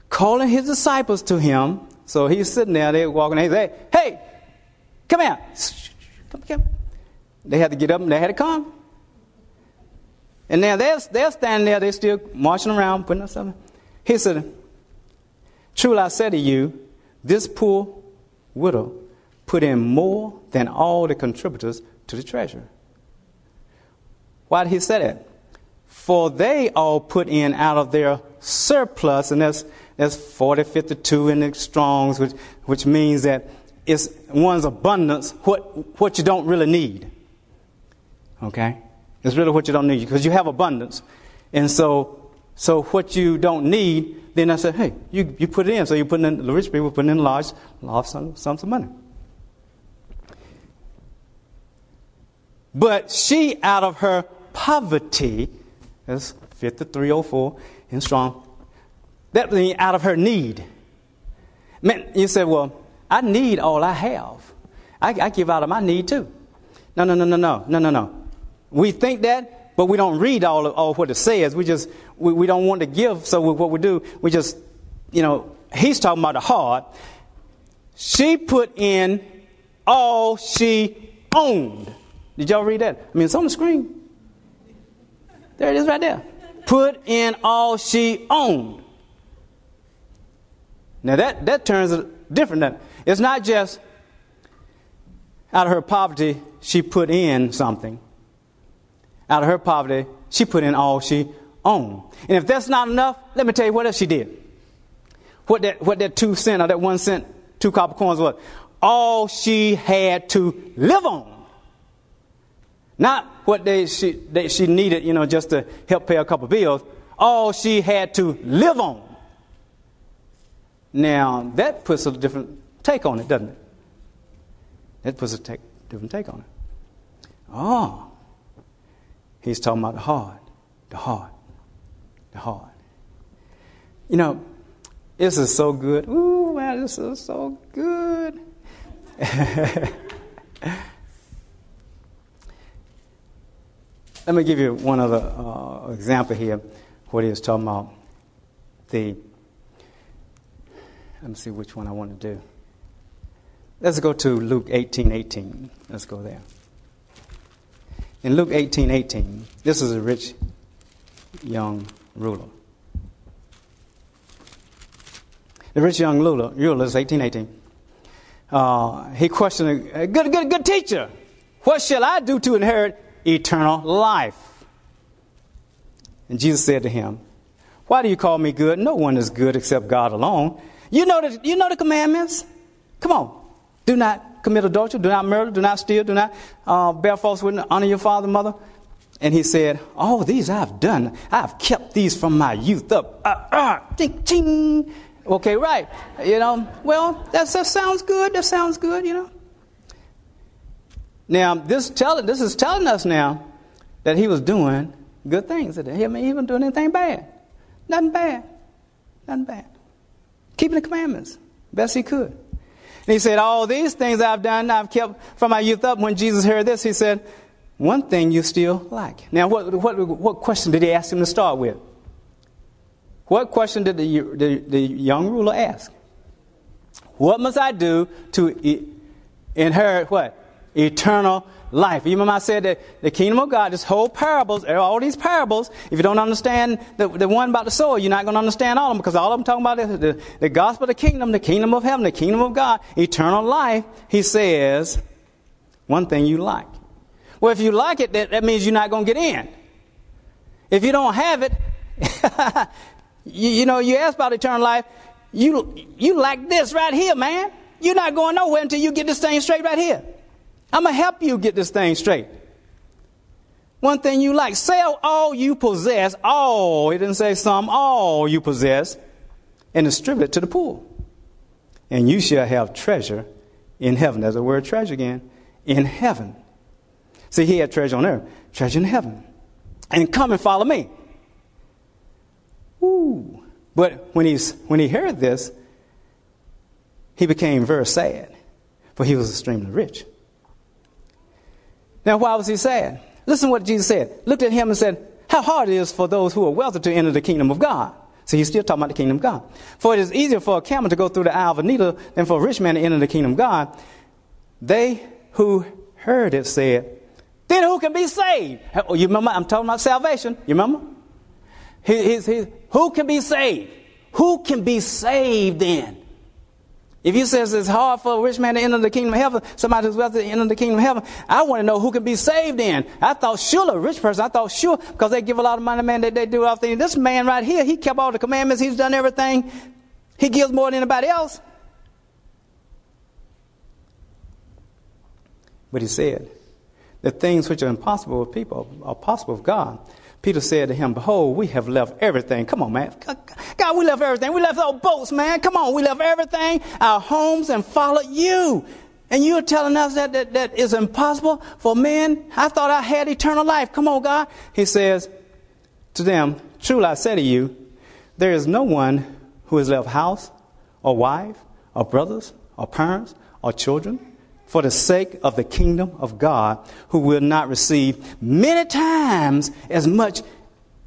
Calling his disciples to him, so he's sitting there, they're walking, they say, Hey, come here. They had to get up and they had to come. And now they're, they're standing there, they're still marching around, putting up something. He said, Truly I say to you, this poor widow put in more than all the contributors to the treasure. Why did he say that? For they all put in out of their surplus, and that's, that's 40, 52 in the Strongs, which, which means that it's one's abundance, what, what you don't really need. Okay? It's really what you don't need, because you have abundance. And so, so what you don't need, then I said, hey, you, you put it in. So you put in, the rich people put in large, large sums of money. But she, out of her poverty, that's 5304 in strong, that means out of her need. Man, you said, well, I need all I have. I, I give out of my need too. No, no, no, no, no, no, no, no. We think that, but we don't read all of all what it says. We just, we, we don't want to give, so what we do, we just, you know, he's talking about the heart. She put in all she owned. Did y'all read that? I mean, it's on the screen. There it is right there. Put in all she owned. Now that, that turns it different. It's not just out of her poverty, she put in something. Out of her poverty, she put in all she owned. And if that's not enough, let me tell you what else she did. What that, what that two cent or that one cent, two copper coins was. All she had to live on. Not what they, she, they, she needed, you know, just to help pay a couple bills. All she had to live on. Now, that puts a different take on it, doesn't it? That puts a take, different take on it. Oh, he's talking about the heart, the heart, the heart. You know, this is so good. Ooh, man, this is so good. Let me give you one other uh, example here. What he was talking about. The let me see which one I want to do. Let's go to Luke 18 18. Let's go there. In Luke 18 18, this is a rich young ruler. The rich young ruler, ruler is 1818. Uh, he questioned, good, good, good teacher, what shall I do to inherit eternal life? And Jesus said to him, Why do you call me good? No one is good except God alone. You know the, you know the commandments? Come on. Do not commit adultery, do not murder, do not steal, do not uh, bear false witness, honor your father and mother. And he said, All these I've done. I've kept these from my youth up. Uh, uh, ching, ching. Okay, right. You know, well, that, that sounds good. That sounds good, you know. Now, this, telling, this is telling us now that he was doing good things. He wasn't even doing anything bad. Nothing bad. Nothing bad keeping the commandments best he could. And he said, All these things I've done, I've kept from my youth up. When Jesus heard this, he said, One thing you still lack. Now, what, what, what question did he ask him to start with? What question did the, the, the young ruler ask? What must I do to inherit what? Eternal life. You remember I said that the kingdom of God, this whole parables, all these parables, if you don't understand the, the one about the soul, you're not going to understand all of them because all of them talking about is the, the gospel of the kingdom, the kingdom of heaven, the kingdom of God, eternal life. He says, one thing you like. Well, if you like it, that, that means you're not going to get in. If you don't have it, you, you know, you ask about eternal life, you, you like this right here, man. You're not going nowhere until you get this thing straight right here. I'm going to help you get this thing straight. One thing you like, sell all you possess, all, he didn't say some, all you possess, and distribute it to the poor. And you shall have treasure in heaven. There's the word treasure again. In heaven. See, he had treasure on earth, treasure in heaven. And come and follow me. Ooh. But when, he's, when he heard this, he became very sad, for he was extremely rich. Now, why was he sad? Listen what Jesus said. Looked at him and said, How hard it is for those who are wealthy to enter the kingdom of God. So he's still talking about the kingdom of God. For it is easier for a camel to go through the eye of a needle than for a rich man to enter the kingdom of God. They who heard it said, Then who can be saved? You remember? I'm talking about salvation. You remember? He, he's, he's, who can be saved? Who can be saved then? If you says it's hard for a rich man to enter the kingdom of heaven, somebody who's wealthy to enter the kingdom of heaven, I want to know who can be saved then. I thought sure, a rich person, I thought sure, because they give a lot of money, man, they, they do all things. This man right here, he kept all the commandments, he's done everything. He gives more than anybody else. But he said, the things which are impossible with people are possible with God. Peter said to him, Behold, we have left everything. Come on, man. God, we left everything. We left our boats, man. Come on. We left everything, our homes, and followed you. And you're telling us that, that that is impossible for men? I thought I had eternal life. Come on, God. He says to them, Truly I say to you, there is no one who has left house or wife or brothers or parents or children for the sake of the kingdom of God, who will not receive many times as much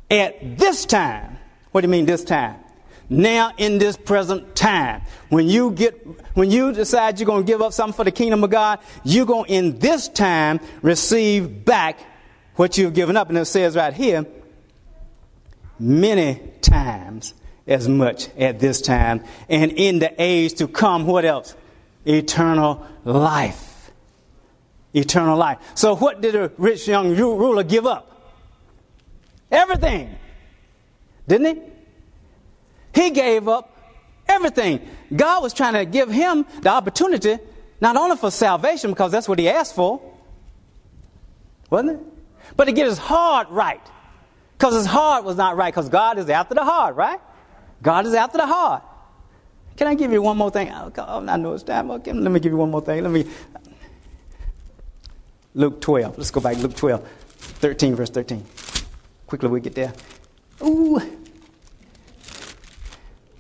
at this time. What do you mean this time? Now in this present time. When you get, when you decide you're going to give up something for the kingdom of God, you're going to in this time receive back what you've given up. And it says right here, many times as much at this time. And in the age to come, what else? Eternal life. Eternal life. So, what did a rich young ruler give up? Everything. Didn't he? He gave up everything. God was trying to give him the opportunity, not only for salvation, because that's what he asked for, wasn't it? But to get his heart right. Because his heart was not right, because God is after the heart, right? God is after the heart. Can I give you one more thing? Oh, God, I know it's time. Okay, let me give you one more thing. Let me. Luke 12. Let's go back. Luke 12, 13, verse 13. Quickly, we get there. Ooh.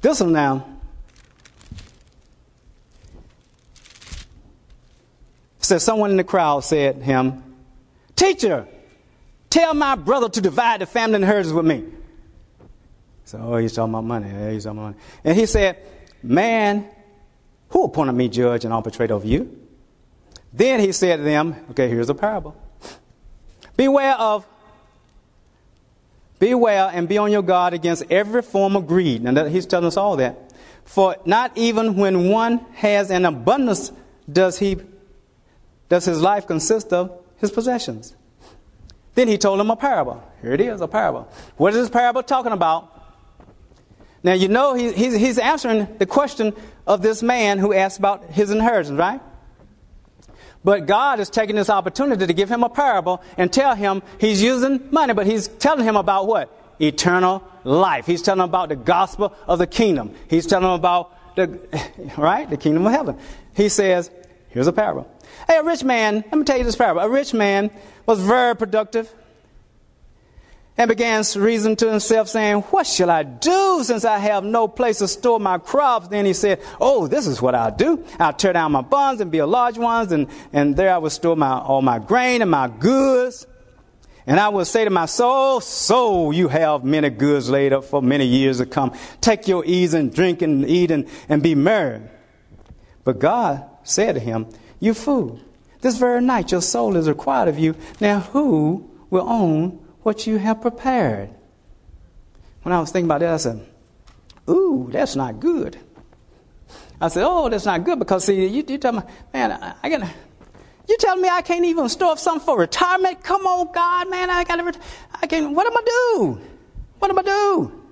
This one now. Says someone in the crowd said him, Teacher, tell my brother to divide the family and inheritance with me. So, oh, he's talking about money. Yeah, he's talking about money. And he said, Man, who appointed me judge and arbitrator of you? Then he said to them, Okay, here's a parable. Beware of Beware and be on your guard against every form of greed. Now, that, he's telling us all that. For not even when one has an abundance does he does his life consist of his possessions. Then he told him a parable. Here it is, a parable. What is this parable talking about? Now, you know, he, he's, he's answering the question of this man who asked about his inheritance, right? But God is taking this opportunity to give him a parable and tell him he's using money, but he's telling him about what? Eternal life. He's telling him about the gospel of the kingdom. He's telling him about the, right? The kingdom of heaven. He says, here's a parable. Hey, a rich man, let me tell you this parable. A rich man was very productive and began reasoning to himself, saying, What shall I do since I have no place to store my crops? Then he said, Oh, this is what I'll do. I'll tear down my barns and build large ones, and, and there I will store my, all my grain and my goods. And I will say to my soul, Soul, you have many goods laid up for many years to come. Take your ease and drink and eat and, and be merry. But God said to him, You fool, this very night your soul is required of you. Now who will own what you have prepared. When I was thinking about that, I said, Ooh, that's not good. I said, Oh, that's not good because, see, you, you tell me, man, I, I got you tell me I can't even store up something for retirement? Come on, God, man, I got to, I can, what am I do? What am I do?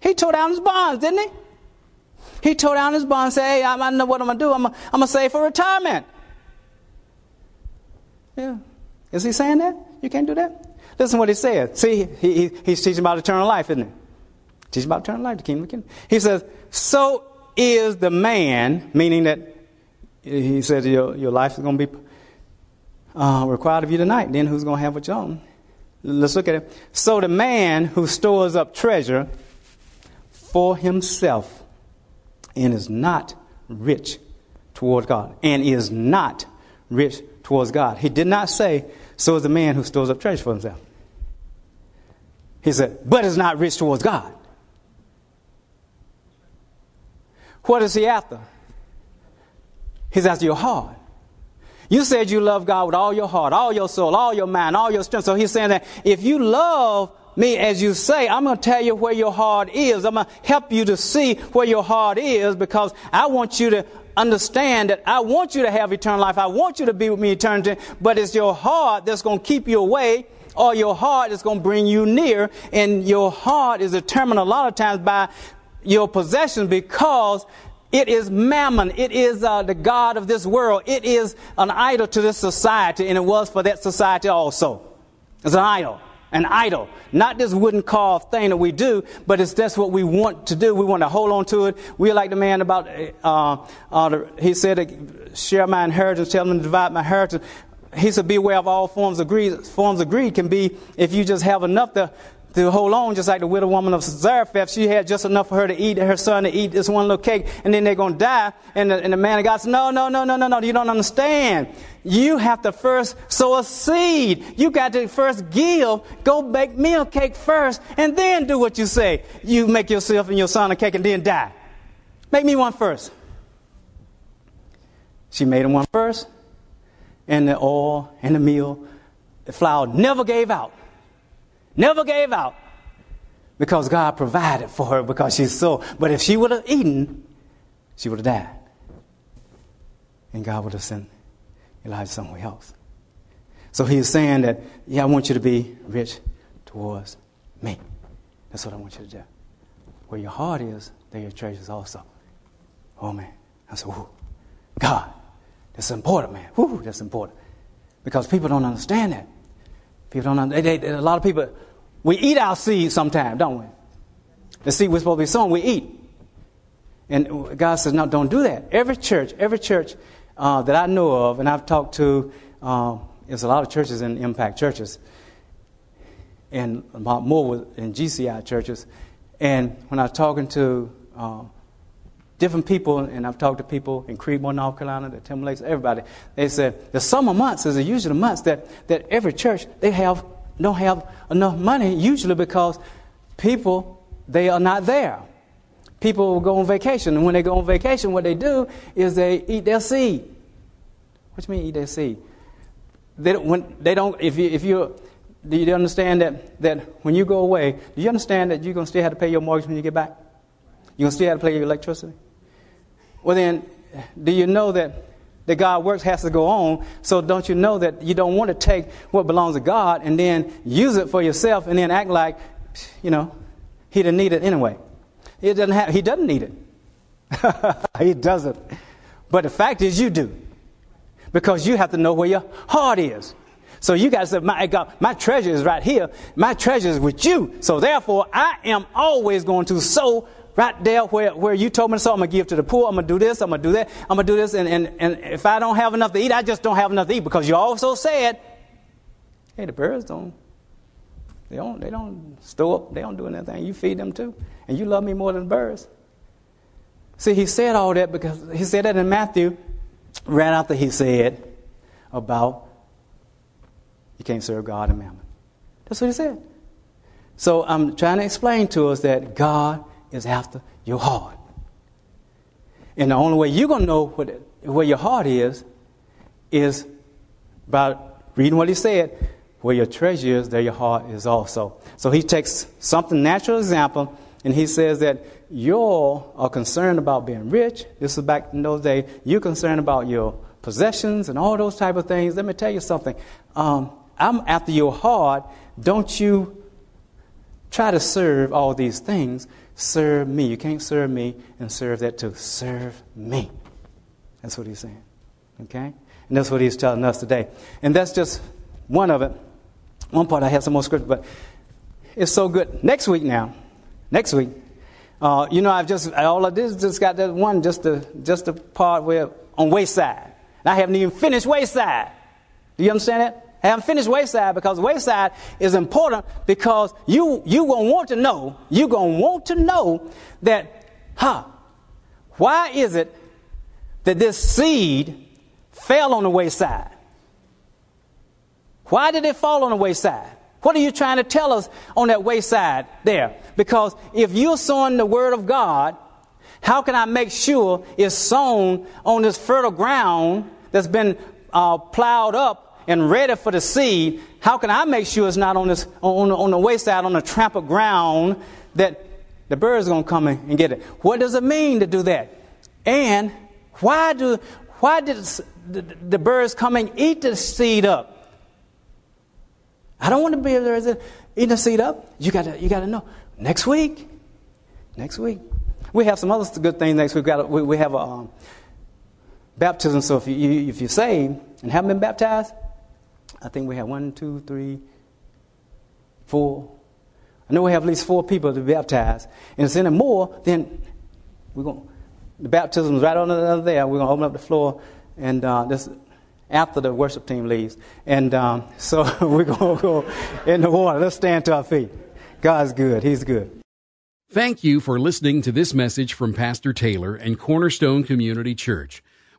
He tore down his bonds, didn't he? He tore down his bonds said, Hey, I, I know what I'm going to do. I'm going to save for retirement. Yeah. Is he saying that? You can't do that? Listen what he said. See, he, he, he's teaching about eternal life, isn't he? Teaching about eternal life, the kingdom of kingdom. He says, So is the man, meaning that he said your, your life is going to be uh, required of you tonight. Then who's going to have what you own? Let's look at it. So the man who stores up treasure for himself and is not rich toward God, and is not rich towards God. He did not say so is the man who stores up treasure for himself. He said, but is not rich towards God. What is he after? He's after your heart. You said you love God with all your heart, all your soul, all your mind, all your strength. So he's saying that if you love me as you say, I'm going to tell you where your heart is. I'm going to help you to see where your heart is because I want you to understand that I want you to have eternal life. I want you to be with me eternity, but it's your heart that's going to keep you away or your heart is going to bring you near. And your heart is determined a lot of times by your possession because it is mammon. It is uh, the God of this world. It is an idol to this society, and it was for that society also. It's an idol an idol. Not this wooden carved thing that we do, but it's that's what we want to do. We want to hold on to it. We like the man about, uh, uh, the, he said, share my inheritance, tell them to divide my inheritance. He said, beware of all forms of greed. Forms of greed can be if you just have enough to to hold on, just like the widow woman of Zarephath. She had just enough for her to eat, her son to eat this one little cake, and then they're going to die. And the, and the man of God said, No, no, no, no, no, no, you don't understand. You have to first sow a seed. You got to first give, go bake me a cake first, and then do what you say. You make yourself and your son a cake and then die. Make me one first. She made him one first, and the oil and the meal, the flour never gave out. Never gave out. because God provided for her because she's so. But if she would have eaten, she would have died. And God would have sent Elijah somewhere else. So he's saying that, yeah, I want you to be rich towards me. That's what I want you to do. Where your heart is, there your treasures also. Oh man. I said, Whoa, God, that's important, man. Whoo, that's important. Because people don't understand that. People don't. They, they, a lot of people, we eat our seed sometimes, don't we? The seed we're supposed to be sowing, we eat. And God says, no, don't do that. Every church, every church uh, that I know of, and I've talked to, uh, there's a lot of churches in impact churches, and more in GCI churches. And when I was talking to uh, different people, and I've talked to people in Creedmoor, North Carolina, the Timberlakes, Lakes, everybody, they said the summer months is usually the months that, that every church, they have, don't have enough money, usually because people, they are not there. People go on vacation, and when they go on vacation, what they do is they eat their seed. What do you mean eat their seed? They don't, when, they don't if you, if you, do you understand that, that when you go away, do you understand that you're going to still have to pay your mortgage when you get back? You're going to still have to pay your electricity? Well, then, do you know that the God works has to go on? So don't you know that you don't want to take what belongs to God and then use it for yourself and then act like, you know, he didn't need it anyway. He doesn't have, he doesn't need it. he doesn't. But the fact is, you do. Because you have to know where your heart is. So you got to say, my God, my treasure is right here. My treasure is with you. So therefore, I am always going to sow right there where, where you told me so. I'm going to give to the poor. I'm going to do this. I'm going to do that. I'm going to do this. And, and, and if I don't have enough to eat, I just don't have enough to eat because you also said, hey, the birds don't, they don't, they don't store up. They don't do anything. You feed them too. And you love me more than birds. See, he said all that because he said that in Matthew right after he said about you can't serve God and mammon. That's what he said. So I'm trying to explain to us that God is after your heart. And the only way you're going to know what, where your heart is is by reading what he said. Where your treasure is, there your heart is also. So he takes something natural example and he says that you are concerned about being rich. This is back in those days. You're concerned about your possessions and all those type of things. Let me tell you something. Um, I'm after your heart. Don't you try to serve all these things. Serve me. You can't serve me and serve that too. Serve me. That's what he's saying. Okay? And that's what he's telling us today. And that's just one of it. One part I have some more scripture, but it's so good. Next week now, next week, uh, you know, I've just all of this just got that one, just the just the part where on wayside. And I haven't even finished wayside. Do you understand that? I haven't finished Wayside because Wayside is important because you you gonna want to know, you gonna want to know that, huh, why is it that this seed fell on the wayside? Why did it fall on the wayside? What are you trying to tell us on that wayside there? Because if you're sowing the word of God, how can I make sure it's sown on this fertile ground that's been uh, plowed up and ready for the seed, how can I make sure it's not on, this, on, on the wayside, on the trampled ground, that the birds going to come and get it? What does it mean to do that? And why, do, why did the, the birds come and eat the seed up? I don't want to be there eating the seed up. You got you to know. Next week, next week, we have some other good things next week. We've got we, we have a um, baptism. So if you if you're saved and haven't been baptized, I think we have one, two, three, four. I know we have at least four people to be baptized. And if any more, then we're going the baptism is right on the there. We're going to open up the floor and uh, after the worship team leaves. And um, so we're going to go in the water. Let's stand to our feet. God's good. He's good. Thank you for listening to this message from Pastor Taylor and Cornerstone Community Church.